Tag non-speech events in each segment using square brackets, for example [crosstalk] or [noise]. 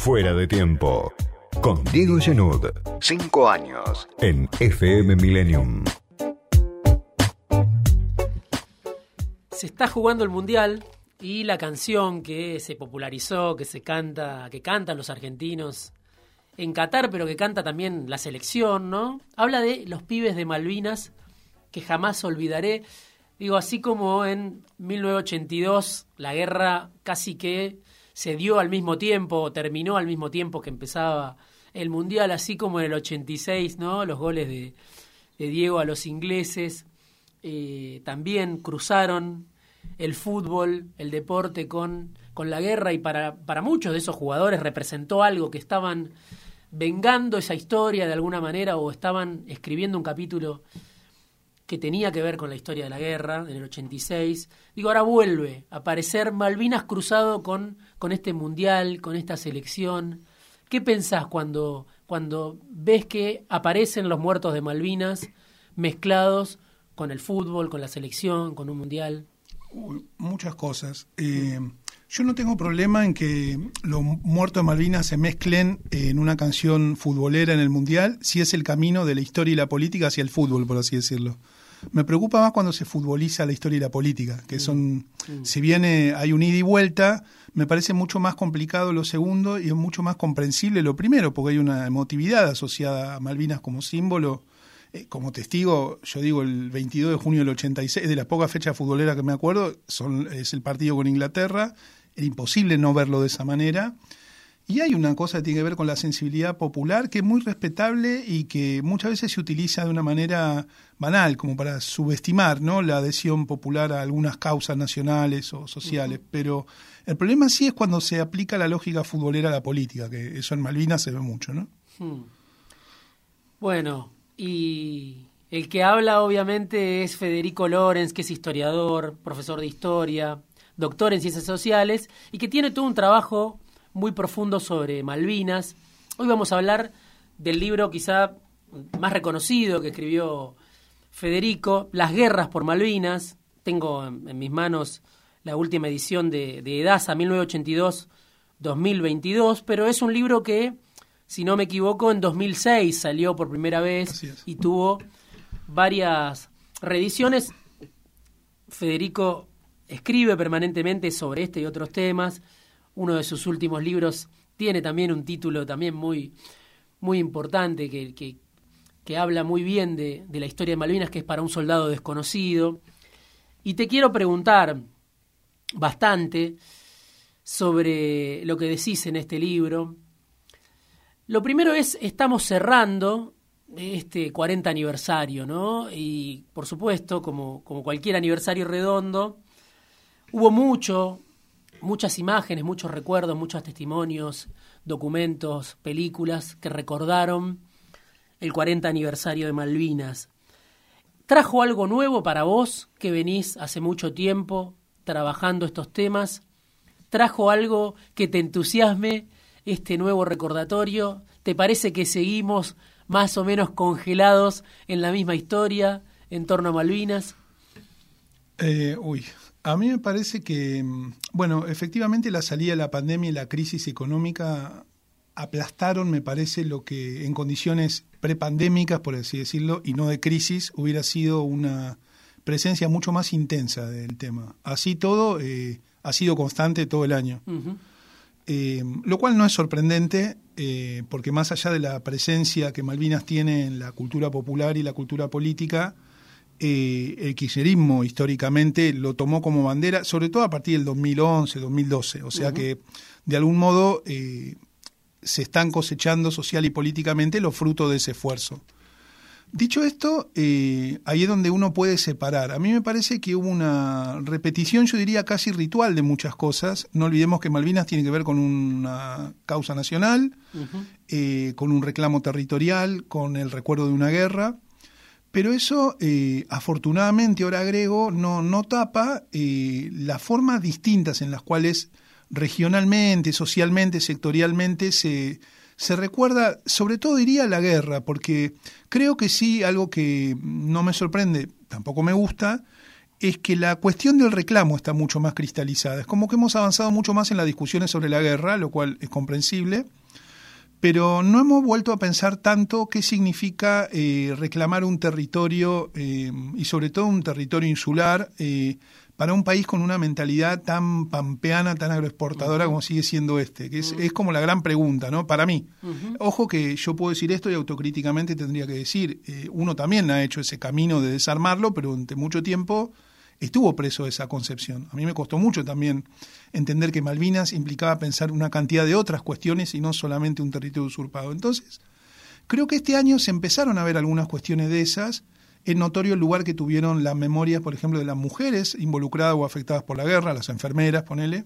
Fuera de tiempo. Con Diego Genud. Cinco años. En FM Millennium. Se está jugando el Mundial y la canción que se popularizó, que se canta, que cantan los argentinos en Qatar, pero que canta también la selección, ¿no? Habla de los pibes de Malvinas que jamás olvidaré. Digo, así como en 1982 la guerra casi que se dio al mismo tiempo, terminó al mismo tiempo que empezaba el Mundial, así como en el 86, ¿no? Los goles de, Diego a los ingleses eh, también cruzaron el fútbol, el deporte con, con la guerra y para, para muchos de esos jugadores representó algo que estaban vengando esa historia de alguna manera o estaban escribiendo un capítulo que tenía que ver con la historia de la guerra en el 86. Digo, ahora vuelve a aparecer Malvinas cruzado con, con este mundial, con esta selección. ¿Qué pensás cuando, cuando ves que aparecen los muertos de Malvinas mezclados con el fútbol, con la selección, con un mundial? muchas cosas. Eh, yo no tengo problema en que los muertos de Malvinas se mezclen en una canción futbolera en el Mundial, si es el camino de la historia y la política hacia el fútbol, por así decirlo. Me preocupa más cuando se futboliza la historia y la política, que son, mm. si bien eh, hay un ida y vuelta, me parece mucho más complicado lo segundo y es mucho más comprensible lo primero, porque hay una emotividad asociada a Malvinas como símbolo eh, como testigo, yo digo el 22 de junio del 86, de las pocas fechas futboleras que me acuerdo, son, es el partido con Inglaterra, era imposible no verlo de esa manera. Y hay una cosa que tiene que ver con la sensibilidad popular que es muy respetable y que muchas veces se utiliza de una manera banal, como para subestimar ¿no? la adhesión popular a algunas causas nacionales o sociales. Pero el problema sí es cuando se aplica la lógica futbolera a la política, que eso en Malvinas se ve mucho. ¿no? Hmm. Bueno, y el que habla obviamente es Federico Lorenz, que es historiador, profesor de historia, doctor en ciencias sociales y que tiene todo un trabajo muy profundo sobre Malvinas. Hoy vamos a hablar del libro quizá más reconocido que escribió Federico, Las guerras por Malvinas. Tengo en, mis manos la última edición de, de EDASA 1982-2022, pero es un libro que si no me equivoco, en 2006 salió por primera vez y tuvo varias reediciones. Federico escribe permanentemente sobre este y otros temas. Uno de sus últimos libros tiene también un título también muy, muy importante que, que, habla muy bien de, de la historia de Malvinas, que es para un soldado desconocido. Y te quiero preguntar bastante sobre lo que decís en este libro, lo primero es, estamos cerrando este 40 aniversario, ¿no? Y por supuesto, como, como cualquier aniversario redondo, hubo mucho, muchas imágenes, muchos recuerdos, muchos testimonios, documentos, películas que recordaron el 40 aniversario de Malvinas. ¿Trajo algo nuevo para vos que venís hace mucho tiempo trabajando estos temas? ¿Trajo algo que te entusiasme este nuevo recordatorio? ¿Te parece que seguimos más o menos congelados en la misma historia en torno a Malvinas? Eh, uy, a mí me parece que, mm, bueno, efectivamente la salida de la pandemia y la crisis económica aplastaron, me parece, lo que en condiciones prepandémicas, por así decirlo, y no de crisis, hubiera sido una presencia mucho más intensa del tema. Así todo, eh, ha sido constante todo el año. Eh, lo cual no es sorprendente, eh, porque más allá de la presencia que Malvinas tiene en la cultura popular y la cultura política, eh, el kirchnerismo históricamente lo tomó como bandera, sobre todo a partir del 2011, 2012. O sea que, de algún modo, se están cosechando social y políticamente los frutos de ese esfuerzo. Dicho esto, eh, ahí es donde uno puede separar. A mí me parece que hubo una repetición, yo diría casi ritual de muchas cosas. No olvidemos que Malvinas tiene que ver con una causa nacional, eh, con un reclamo territorial, con el recuerdo de una guerra. Pero eso, eh, afortunadamente, ahora agrego, no, no tapa las formas distintas en las cuales regionalmente, socialmente, sectorialmente se se recuerda, sobre todo diría la guerra, porque creo que sí, algo que no me sorprende, tampoco me gusta, es que la cuestión del reclamo está mucho más cristalizada. Es como que hemos avanzado mucho más en las discusiones sobre la guerra, lo cual es comprensible, pero no hemos vuelto a pensar tanto qué significa eh, reclamar un territorio eh, y sobre todo un territorio insular eh, para un país con una mentalidad tan pampeana, tan agroexportadora como sigue siendo este, que es, es como la gran pregunta, ¿no? Para mí. Ojo que yo puedo decir esto y autocríticamente tendría que decir, uno también ha hecho ese camino de desarmarlo, pero durante mucho tiempo estuvo preso de esa concepción. A mí me costó mucho también entender que Malvinas implicaba pensar una cantidad de otras cuestiones y no solamente un territorio usurpado. Entonces, creo que este año se empezaron a ver algunas cuestiones de esas. Es notorio el lugar que tuvieron las memorias, por ejemplo, de las mujeres involucradas o afectadas por la guerra, las enfermeras, ponele.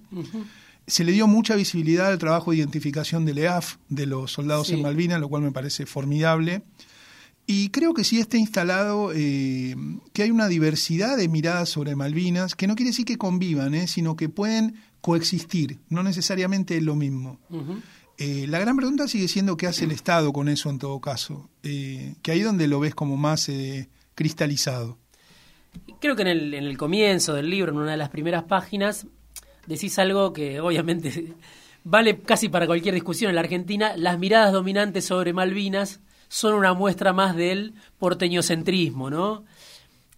Se le dio mucha visibilidad al trabajo de identificación del EAF, de los soldados en Malvinas, lo cual me parece formidable. Y creo que sí está instalado eh, que hay una diversidad de miradas sobre Malvinas, que no quiere decir que convivan, eh, sino que pueden coexistir, no necesariamente es lo mismo. Eh, la gran pregunta sigue siendo qué hace el Estado con eso en todo caso, que ahí donde lo ves como más cristalizado. Creo que en el, en el comienzo del libro, en una de las primeras páginas, decís algo que obviamente [laughs] vale casi para cualquier discusión en la Argentina, las miradas dominantes sobre Malvinas son una muestra más del porteñocentrismo, ¿no?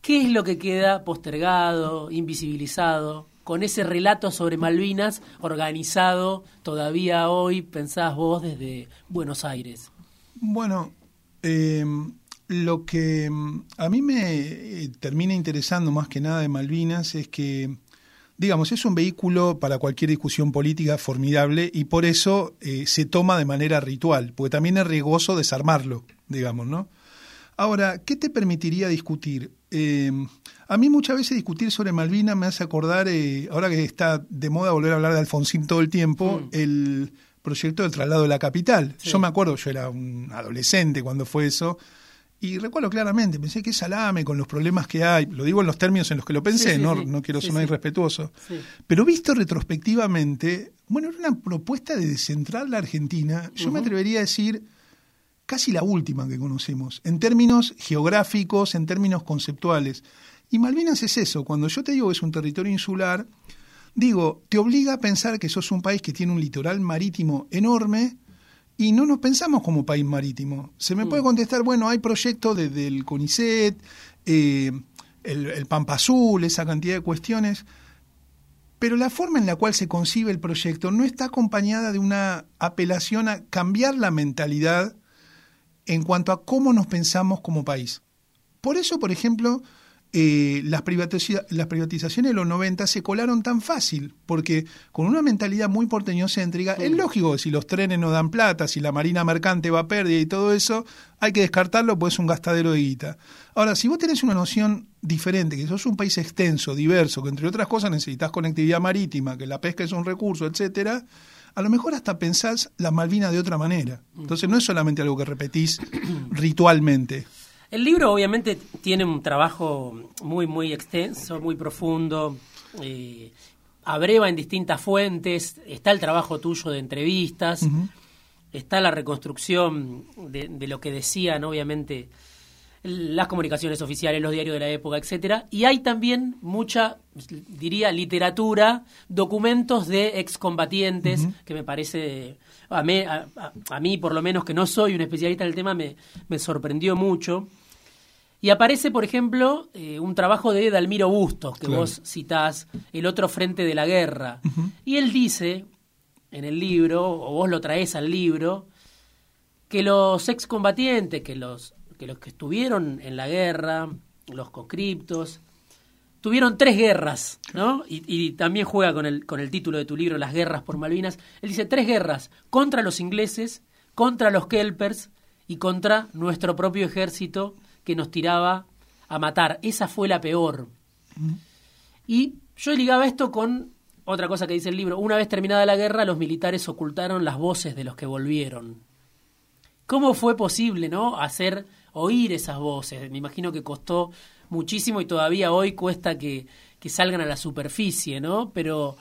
¿Qué es lo que queda postergado, invisibilizado, con ese relato sobre Malvinas organizado todavía hoy, pensás vos, desde Buenos Aires? Bueno, em, lo que em, a mí me eh, termina interesando más que nada de Malvinas es que digamos, es un vehículo para cualquier discusión política formidable y por eso eh, se toma de manera ritual, porque también es riesgoso desarmarlo, digamos, ¿no? Ahora, ¿qué te permitiría discutir? Eh, a mí muchas veces discutir sobre Malvinas me hace acordar, eh, ahora que está de moda volver a hablar de Alfonsín todo el tiempo, mm. el proyecto del traslado de la capital. Yo me acuerdo, yo era un adolescente cuando fue eso, y recuerdo claramente, pensé que salame con los problemas que hay, lo digo en los términos en los que lo pensé, no, no quiero sonar irrespetuoso, pero visto retrospectivamente, bueno, era una propuesta de descentrar la Argentina, yo me atrevería a decir casi la última que conocemos, en términos geográficos, en términos conceptuales. Y Malvinas es eso, cuando yo te digo que es un territorio insular, digo, te obliga a pensar que sos un país que tiene un litoral marítimo enorme, y no nos pensamos como país marítimo. Se me puede mm. contestar, bueno, hay proyectos desde el CONICET, eh, el, el, Pampa Azul, esa cantidad de cuestiones, pero la forma en la cual se concibe el proyecto no está acompañada de una apelación a cambiar la mentalidad en cuanto a cómo nos pensamos como país. Por eso, por ejemplo, eh, las, las privatizaciones de los 90 se colaron tan fácil, porque con una mentalidad muy porteñocéntrica, es lógico que si los trenes no dan plata, si la marina mercante va a pérdida y todo eso, hay que descartarlo, pues es un gastadero de guita. Ahora, si vos tenés una noción diferente, que sos un país extenso, diverso, que entre otras cosas necesitas conectividad marítima, que la pesca es un recurso, etcétera, a lo mejor hasta pensás la Malvina de otra manera. Entonces no es solamente algo que repetís [clears throat] ritualmente. El libro obviamente tiene un trabajo muy, muy extenso, muy profundo. Eh, abreva en distintas fuentes, está el trabajo tuyo de entrevistas, está la reconstrucción de, de, lo que decían, obviamente, las comunicaciones oficiales, los diarios de la época, etcétera, y hay también mucha, diría, literatura, documentos de excombatientes, que me parece, a mí, a, mí, por lo menos, que no soy un especialista en el tema, me, me sorprendió mucho. Y aparece, por ejemplo, eh, un trabajo de Dalmiro Bustos, que vos citás, El otro frente de la guerra. Y él dice, en el libro, o vos lo traes al libro, que los excombatientes, que los que los que estuvieron en la guerra, los conscriptos, tuvieron tres guerras, ¿no? Y, también juega con el, con el título de tu libro, Las guerras por Malvinas. Él dice tres guerras, contra los ingleses, contra los kelpers y contra nuestro propio ejército que nos tiraba a matar. Esa fue la peor. Y yo ligaba esto con otra cosa que dice el libro. Una vez terminada la guerra, los militares ocultaron las voces de los que volvieron. ¿Cómo fue posible, no? Hacer oír esas voces. Me imagino que costó muchísimo y todavía hoy cuesta que, salgan a la superficie, ¿no? Pero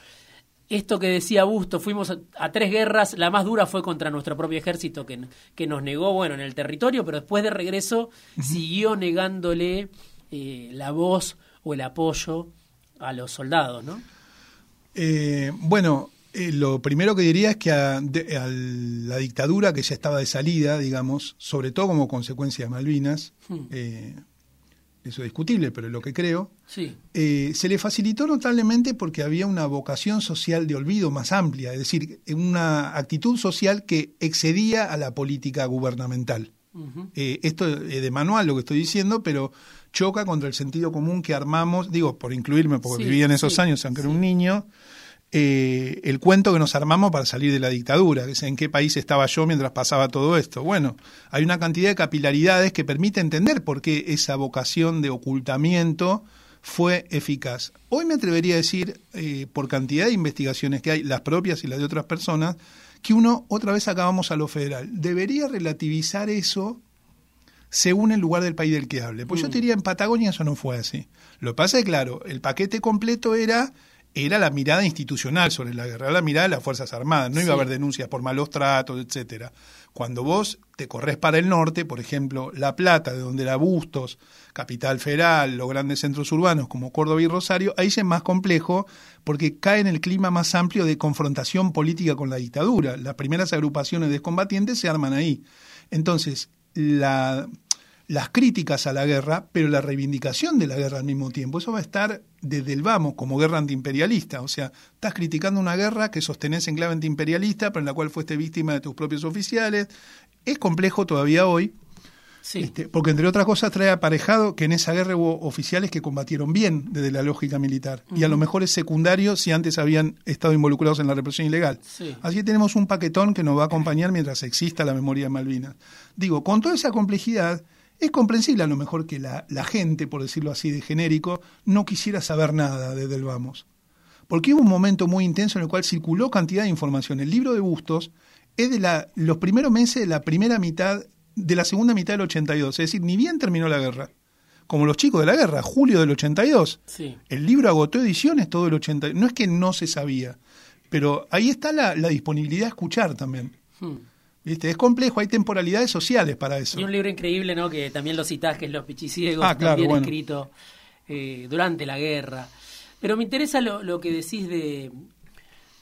esto que decía Busto, fuimos a, tres guerras, la más dura fue contra nuestro propio ejército que, que nos negó, bueno, en el territorio, pero después de regreso siguió negándole eh, la voz o el apoyo a los soldados, ¿no? Eh, bueno, eh, lo primero que diría es que a, la dictadura que ya estaba de salida, digamos, sobre todo como consecuencia de Malvinas, hmm. Eh, eso es discutible, pero es lo que creo, sí. se le facilitó notablemente porque había una vocación social de olvido más amplia, es decir, una actitud social que excedía a la política gubernamental. esto es de manual lo que estoy diciendo, pero choca contra el sentido común que armamos, digo, por incluirme, porque viví en esos años, aunque era un niño, eh, el cuento que nos armamos para salir de la dictadura, que es en qué país estaba yo mientras pasaba todo esto. Bueno, hay una cantidad de capilaridades que permite entender por qué esa vocación de ocultamiento fue eficaz. Hoy me atrevería a decir, eh, por cantidad de investigaciones que hay, las propias y las de otras personas, que uno, otra vez acabamos a lo federal. Debería relativizar eso según el lugar del país del que hable. Pues yo mm. te diría, en Patagonia eso no fue así. Lo que pasa es, claro, el paquete completo era era la mirada institucional sobre la guerra, la mirada de las Fuerzas Armadas. No iba a haber denuncias por malos tratos, etcétera. Cuando vos te corres para el norte, por ejemplo, La Plata, de donde era Bustos, Capital Federal, los grandes centros urbanos como Córdoba y Rosario, ahí es más complejo porque cae en el clima más amplio de confrontación política con la dictadura. Las primeras agrupaciones de combatientes se arman ahí. Entonces, la, las críticas a la guerra, pero la reivindicación de la guerra al mismo tiempo. Eso va a estar desde el vamos como guerra antiimperialista. O sea, estás criticando una guerra que sostenés en clave antiimperialista, pero en la cual fuiste víctima de tus propios oficiales. Es complejo todavía hoy, este, porque entre otras cosas trae aparejado que en esa guerra hubo oficiales que combatieron bien desde la lógica militar. Y a lo mejor es secundario si antes habían estado involucrados en la represión ilegal. Así que tenemos un paquetón que nos va a acompañar mientras exista la memoria de Malvinas. Digo, con toda esa complejidad, es comprensible a lo mejor que la, gente, por decirlo así de genérico, no quisiera saber nada de Del Vamos. Porque hubo un momento muy intenso en el cual circuló cantidad de información. El libro de Bustos es de la, los primeros meses de la primera mitad, de la segunda mitad del 82. Es decir, ni bien terminó la guerra. Como los chicos de la guerra, julio del 82. Sí. El libro agotó ediciones todo el 82. No es que no se sabía, pero ahí está la, disponibilidad a escuchar también. Hmm. Es complejo, hay temporalidades sociales para eso. Y un libro increíble, ¿no? Que también lo citás, que es Los Pichiciegos, ah, también escrito eh, durante la guerra. Pero me interesa lo, que decís de,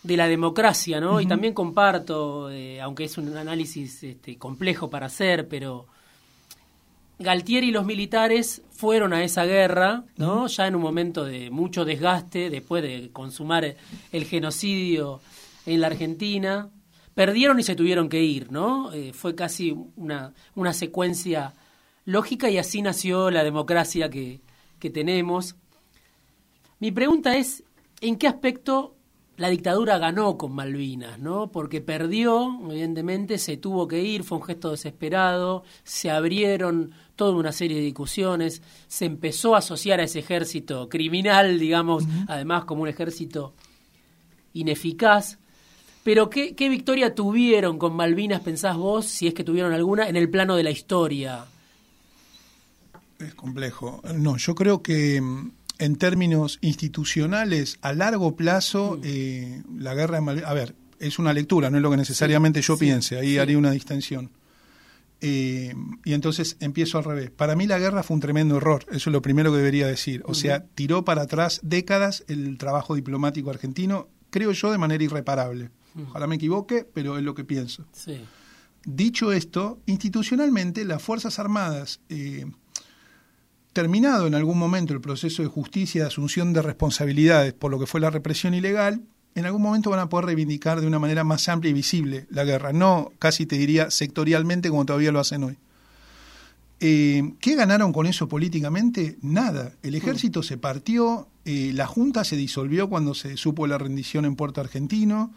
de la democracia, ¿no? Y también comparto, eh, aunque es un análisis este, complejo para hacer, pero Galtieri y los militares fueron a esa guerra, ¿no? Ya en un momento de mucho desgaste, después de consumar el genocidio en la Argentina, perdieron y se tuvieron que ir, ¿no? Eh, fue casi una, una secuencia lógica y así nació la democracia que, que tenemos. Mi pregunta es, ¿en qué aspecto la dictadura ganó con Malvinas, ¿no? Porque perdió, evidentemente, se tuvo que ir, fue un gesto desesperado, se abrieron toda una serie de discusiones, se empezó a asociar a ese ejército criminal, digamos, además como un ejército ineficaz. Pero ¿qué, victoria tuvieron con Malvinas, pensás vos, si es que tuvieron alguna, en el plano de la historia? Es complejo. No, yo creo que mm, en términos institucionales, a largo plazo, mm. eh, la guerra de Malvinas... A ver, es una lectura, no es lo que necesariamente yo piense, ahí haría una distinción. Eh, y entonces empiezo al revés. Para mí la guerra fue un tremendo error, eso es lo primero que debería decir. O sea, tiró para atrás décadas el trabajo diplomático argentino, creo yo, de manera irreparable. Ojalá me equivoque, pero es lo que pienso. Dicho esto, institucionalmente las Fuerzas Armadas, eh, terminado en algún momento el proceso de justicia, de asunción de responsabilidades por lo que fue la represión ilegal, en algún momento van a poder reivindicar de una manera más amplia y visible la guerra, no casi te diría sectorialmente como todavía lo hacen hoy. Eh, ¿Qué ganaron con eso políticamente? Nada. El ejército se partió, eh, la Junta se disolvió cuando se supo la rendición en Puerto Argentino,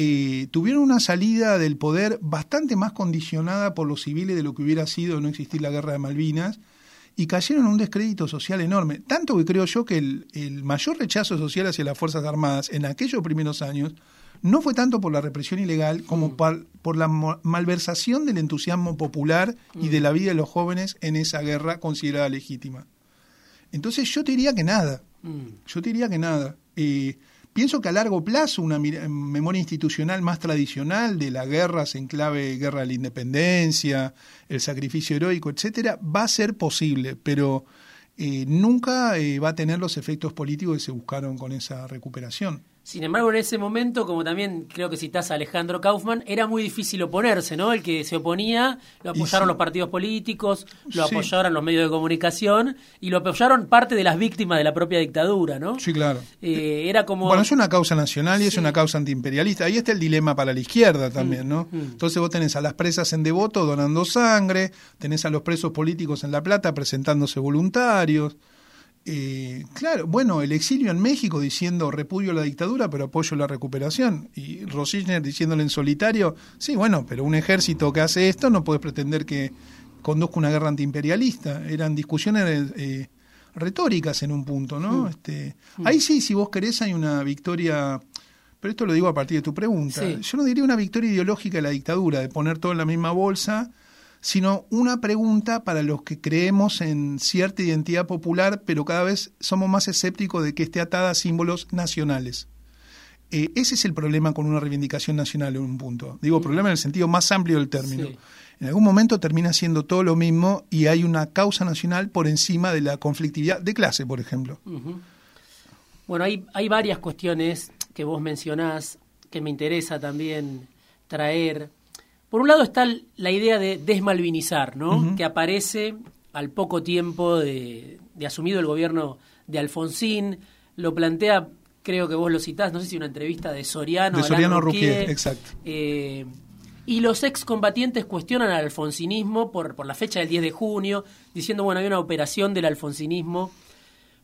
eh, tuvieron una salida del poder bastante más condicionada por los civiles de lo que hubiera sido no existir la guerra de Malvinas y cayeron en un descrédito social enorme. Tanto que creo yo que el, mayor rechazo social hacia las Fuerzas Armadas en aquellos primeros años no fue tanto por la represión ilegal como mm. por, la malversación del entusiasmo popular y de mm. la vida de los jóvenes en esa guerra considerada legítima. Entonces yo te diría que nada, mm. yo te diría que nada. Eh, Pienso que a largo plazo una memoria institucional más tradicional de las guerras en clave guerra de la independencia, el sacrificio heroico, etcétera, va a ser posible, pero eh, nunca eh, va a tener los efectos políticos que se buscaron con esa recuperación. Sin embargo, en ese momento, como también creo que citas a Alejandro Kaufman, era muy difícil oponerse, ¿no? El que se oponía, lo apoyaron los partidos políticos, lo apoyaron los medios de comunicación y lo apoyaron parte de las víctimas de la propia dictadura, ¿no? Sí, claro. Eh, era como... Bueno, es una causa nacional y es una causa antiimperialista. Ahí está el dilema para la izquierda también, ¿no? Mm, mm. Entonces vos tenés a las presas en devoto donando sangre, tenés a los presos políticos en La Plata presentándose voluntarios. Eh, claro, bueno, el exilio en México diciendo repudio a la dictadura, pero apoyo la recuperación. Y Rosichner diciéndole en solitario, sí, bueno, pero un ejército que hace esto no puede pretender que conduzca una guerra antiimperialista. Eran discusiones eh, retóricas en un punto, ¿no? Mm. Este, mm. Ahí sí, si vos querés, hay una victoria. Pero esto lo digo a partir de tu pregunta. Yo no diría una victoria ideológica de la dictadura, de poner todo en la misma bolsa sino una pregunta para los que creemos en cierta identidad popular, pero cada vez somos más escépticos de que esté atada a símbolos nacionales. Eh, ese es el problema con una reivindicación nacional en un punto. Digo, problema en el sentido más amplio del término. En algún momento termina siendo todo lo mismo y hay una causa nacional por encima de la conflictividad de clase, por ejemplo. Bueno, hay, hay varias cuestiones que vos mencionás que me interesa también traer por un lado está la idea de desmalvinizar, ¿no? Que aparece al poco tiempo de, asumido el gobierno de Alfonsín, lo plantea, creo que vos lo citás, no sé si una entrevista de Soriano. De Soriano Ruquier, exacto. Eh, y los excombatientes cuestionan al alfonsinismo por, por la fecha del 10 de junio, diciendo, bueno, hay una operación del alfonsinismo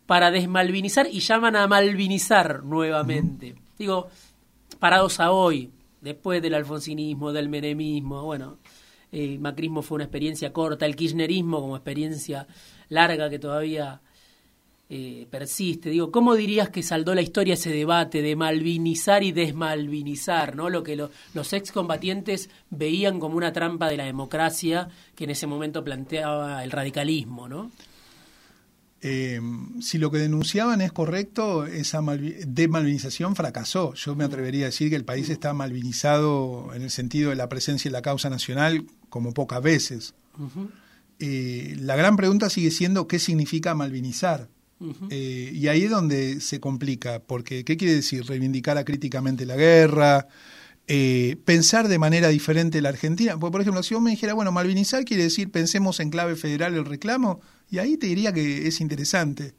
para desmalvinizar y llaman a malvinizar nuevamente. Digo, parados a hoy, después del alfonsinismo, del menemismo, bueno, el macrismo fue una experiencia corta, el kirchnerismo como experiencia larga que todavía eh, persiste. Digo, ¿cómo dirías que saldó la historia ese debate de malvinizar y desmalvinizar, ¿no? Lo que los excombatientes veían como una trampa de la democracia que en ese momento planteaba el radicalismo, ¿no? Eh, si lo que denunciaban es correcto, esa demalvinización fracasó. Yo me atrevería a decir que el país está malvinizado en el sentido de la presencia de la causa nacional como pocas veces. Eh, la gran pregunta sigue siendo qué significa malvinizar. Eh, y ahí es donde se complica, porque ¿qué quiere decir? Reivindicar críticamente la guerra, pensar de manera diferente la Argentina. por ejemplo, si vos me dijera, bueno, malvinizar quiere decir pensemos en clave federal el reclamo, y ahí te diría que es interesante.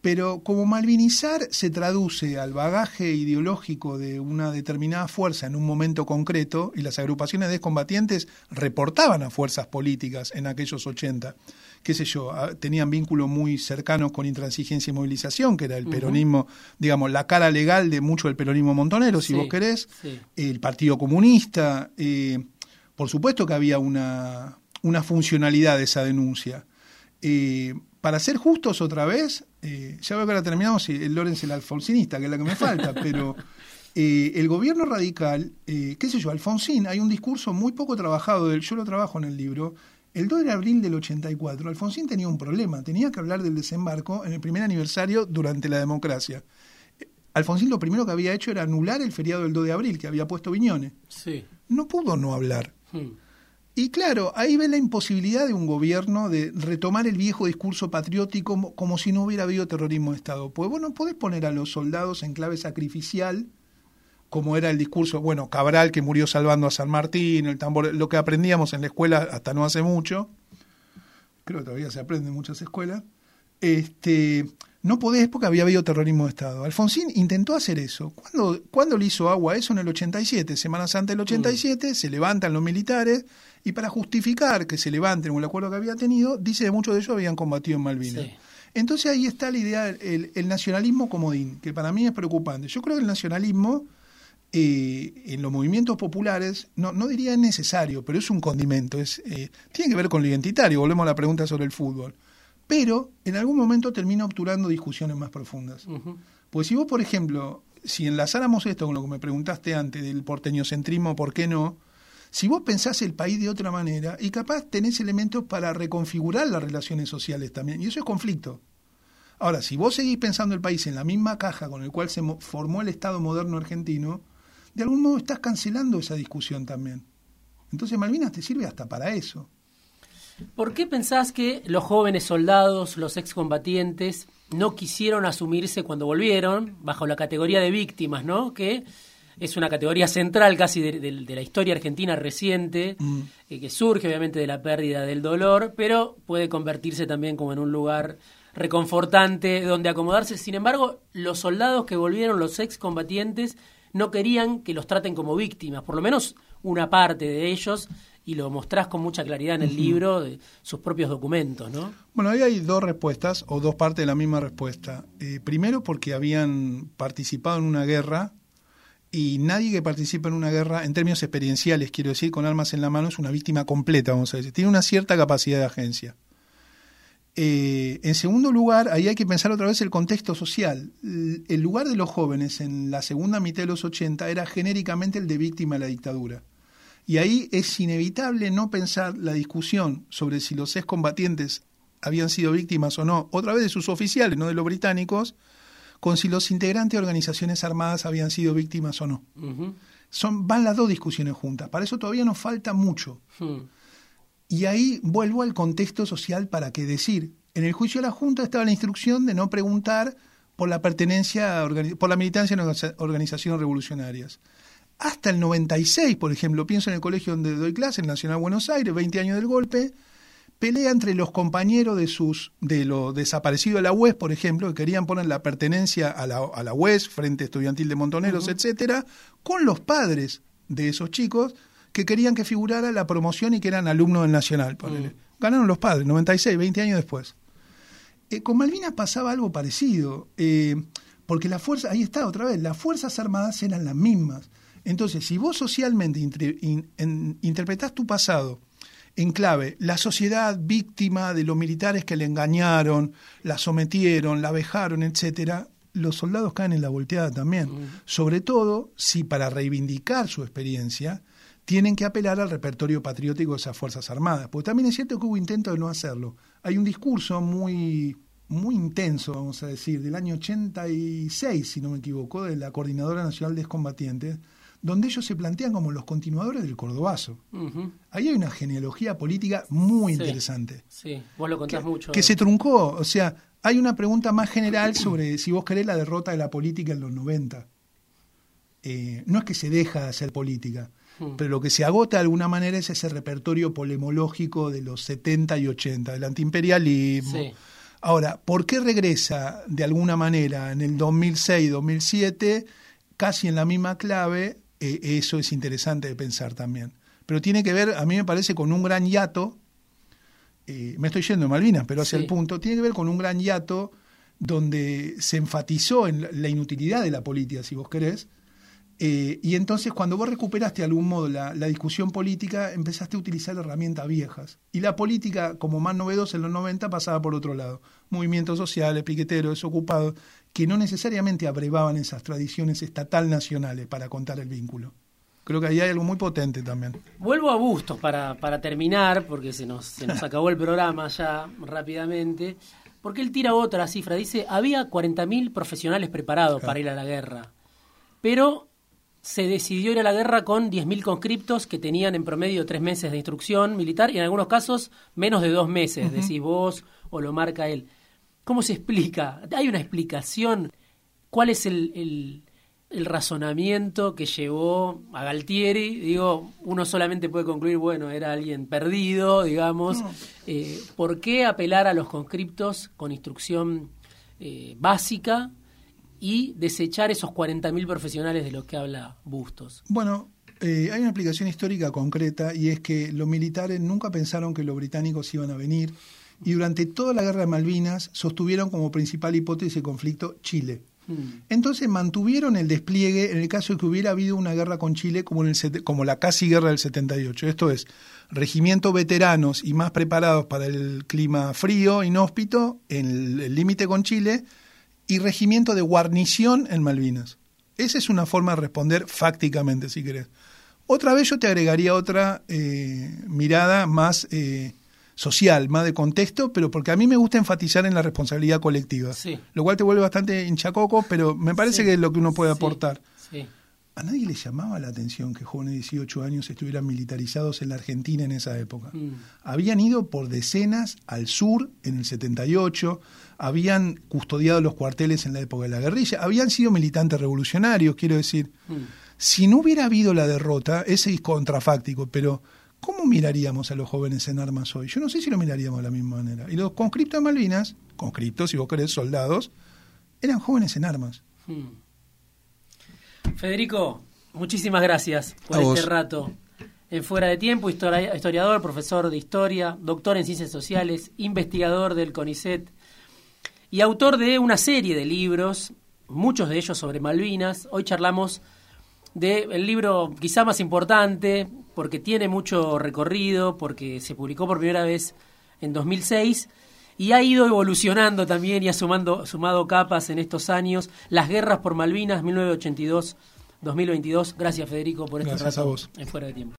Pero como malvinizar se traduce al bagaje ideológico de una determinada fuerza en un momento concreto, y las agrupaciones de combatientes reportaban a fuerzas políticas en aquellos 80, qué sé yo, tenían vínculos muy cercanos con intransigencia y movilización, que era el peronismo, digamos, la cara legal de mucho del peronismo montonero, si vos querés, el Partido Comunista. Eh, por supuesto que había una, una funcionalidad de esa denuncia eh, para ser justos otra vez, eh, ya veo que ahora terminamos el Lorenz el alfonsinista, que es la que me falta, [laughs] pero eh, el gobierno radical, qué sé yo, Alfonsín, hay un discurso muy poco trabajado, del, yo lo trabajo en el libro, el 2 de abril del 84, Alfonsín tenía un problema, tenía que hablar del desembarco en el primer aniversario durante la democracia. Alfonsín lo primero que había hecho era anular el feriado del 2 de abril que había puesto Viñones. Sí. No pudo no hablar. Hmm. Y claro, ahí ve la imposibilidad de un gobierno de retomar el viejo discurso patriótico como, si no hubiera habido terrorismo de Estado. Pues bueno, podés poner a los soldados en clave sacrificial, como era el discurso, bueno, Cabral que murió salvando a San Martín, el tambor, lo que aprendíamos en la escuela hasta no hace mucho, creo que todavía se aprende en muchas escuelas, este, no podés porque había habido terrorismo de Estado. Alfonsín intentó hacer eso. ¿Cuándo, ¿Cuándo le hizo agua eso? En el 87, semanas antes del 87, mm. se levantan los militares y para justificar que se levanten con el acuerdo que había tenido, dice que muchos de ellos habían combatido en Malvinas. Entonces ahí está la idea, el, el, nacionalismo comodín, que para mí es preocupante. Yo creo que el nacionalismo eh, en los movimientos populares, no, no diría es necesario, pero es un condimento, es, eh, tiene que ver con lo identitario, volvemos a la pregunta sobre el fútbol pero en algún momento termina obturando discusiones más profundas. Pues si vos, por ejemplo, si enlazáramos esto con lo que me preguntaste antes del porteñocentrismo, ¿por qué no? Si vos pensás el país de otra manera y capaz tenés elementos para reconfigurar las relaciones sociales también, y eso es conflicto. Ahora, si vos seguís pensando el país en la misma caja con el cual se formó el Estado moderno argentino, de algún modo estás cancelando esa discusión también. Entonces Malvinas te sirve hasta para eso. ¿Por qué pensás que los jóvenes soldados, los excombatientes, no quisieron asumirse cuando volvieron, bajo la categoría de víctimas, ¿no? Que es una categoría central casi de, la historia argentina reciente, mm. eh, que surge obviamente de la pérdida del dolor, pero puede convertirse también como en un lugar reconfortante donde acomodarse. Sin embargo, los soldados que volvieron, los excombatientes, no querían que los traten como víctimas, por lo menos una parte de ellos, y lo mostrás con mucha claridad en el libro de sus propios documentos, ¿no? Bueno, ahí hay dos respuestas, o dos partes de la misma respuesta. Eh, primero, porque habían participado en una guerra, y nadie que participa en una guerra, en términos experienciales, quiero decir, con armas en la mano, es una víctima completa, vamos a decir. Tiene una cierta capacidad de agencia. Eh, en segundo lugar, ahí hay que pensar otra vez el contexto social. El lugar de los jóvenes en la segunda mitad de los 80 era genéricamente el de víctima de la dictadura. Y ahí es inevitable no pensar la discusión sobre si los excombatientes habían sido víctimas o no, otra vez de sus oficiales, no de los británicos, con si los integrantes de organizaciones armadas habían sido víctimas o no. Son, van las dos discusiones juntas. Para eso todavía nos falta mucho. Hmm. Y ahí vuelvo al contexto social para qué decir. En el juicio de la Junta estaba la instrucción de no preguntar por la pertenencia, por la militancia en organizaciones revolucionarias hasta el 96, por ejemplo, pienso en el colegio donde doy clase, en Nacional Buenos Aires, 20 años del golpe, pelea entre los compañeros de sus de lo desaparecido de la UES, por ejemplo, que querían poner la pertenencia a la, a la UES, Frente Estudiantil de Montoneros, etcétera, con los padres de esos chicos que querían que figurara la promoción y que eran alumnos del Nacional. Ganaron los padres, 96, 20 años después. Eh, con Malvinas pasaba algo parecido, eh, porque la fuerza, ahí está otra vez, las Fuerzas Armadas eran las mismas. Entonces, si vos socialmente interpretás tu pasado en clave, la sociedad víctima de los militares que le engañaron, la sometieron, la vejaron, etcétera, los soldados caen en la volteada también. Sobre todo si para reivindicar su experiencia tienen que apelar al repertorio patriótico de esas Fuerzas Armadas. Porque también es cierto que hubo intentos de no hacerlo. Hay un discurso muy, muy intenso, vamos a decir, del año 86, si no me equivoco, de la Coordinadora Nacional de Excombatientes, donde ellos se plantean como los continuadores del cordobazo. Ahí hay una genealogía política muy interesante. Sí, vos lo contás mucho. Que se truncó, o sea, hay una pregunta más general sobre si vos querés la derrota de la política en los 90. Eh, no es que se deja de hacer política, hmm. pero lo que se agota de alguna manera es ese repertorio polemológico de los 70 y 80, del antiimperialismo. Ahora, ¿por qué regresa de alguna manera en el 2006-2007 casi en la misma clave eh, eso es interesante de pensar también. Pero tiene que ver, a mí me parece, con un gran hiato, eh, me estoy yendo de Malvinas, pero hacia el punto, tiene que ver con un gran hiato donde se enfatizó en la inutilidad de la política, si vos querés, eh, y entonces cuando vos recuperaste de algún modo la, discusión política, empezaste a utilizar herramientas viejas. Y la política, como más novedosa en los 90, pasaba por otro lado. Movimientos sociales, piqueteros, desocupados, que no necesariamente abrevaban esas tradiciones estatal nacionales para contar el vínculo. Creo que ahí hay algo muy potente también. Vuelvo a Bustos para, para terminar, porque se nos, se nos acabó el programa ya rápidamente, porque él tira otra cifra, dice, había 40.000 profesionales preparados para ir a la guerra, pero se decidió ir a la guerra con 10.000 conscriptos que tenían en promedio tres meses de instrucción militar y en algunos casos menos de dos meses, decís vos o lo marca él. ¿Cómo se explica? ¿Hay una explicación? ¿Cuál es el, el, razonamiento que llevó a Galtieri? Digo, uno solamente puede concluir, bueno, era alguien perdido, digamos. Eh, ¿Por qué apelar a los conscriptos con instrucción eh, básica y desechar esos 40.000 profesionales de los que habla Bustos? Bueno, eh, hay una explicación histórica concreta y es que los militares nunca pensaron que los británicos iban a venir y durante toda la guerra de Malvinas sostuvieron como principal hipótesis de conflicto Chile. Hmm. Entonces mantuvieron el despliegue en el caso de que hubiera habido una guerra con Chile como, en el, como la casi guerra del 78. Esto es, regimientos veteranos y más preparados para el clima frío, inhóspito, en el límite con Chile, y regimiento de guarnición en Malvinas. Esa es una forma de responder fácticamente, si querés. Otra vez yo te agregaría otra eh, mirada más... Eh, social, más de contexto, pero porque a mí me gusta enfatizar en la responsabilidad colectiva. Lo cual te vuelve bastante hinchacoco, pero me parece que es lo que uno puede aportar. a nadie le llamaba la atención que jóvenes de 18 años estuvieran militarizados en la Argentina en esa época. Mm. Habían ido por decenas al sur en el 78, habían custodiado los cuarteles en la época de la guerrilla, habían sido militantes revolucionarios, quiero decir. Mm. Si no hubiera habido la derrota, ese es contrafáctico, pero ¿cómo miraríamos a los jóvenes en armas hoy? Yo no sé si lo miraríamos de la misma manera. Y los conscriptos de Malvinas, conscriptos, si vos querés, soldados, eran jóvenes en armas. Mm. Federico, muchísimas gracias por este rato. En Fuera de Tiempo, historiador, profesor de historia, doctor en ciencias sociales, investigador del CONICET y autor de una serie de libros, muchos de ellos sobre Malvinas. Hoy charlamos del libro quizá más importante, porque tiene mucho recorrido, porque se publicó por primera vez en 2006 y ha ido evolucionando también y ha sumando, sumado capas en estos años. Las guerras por Malvinas, 1982-2022. Gracias, Federico, por este Gracias a vos. en Fuera de Tiempo.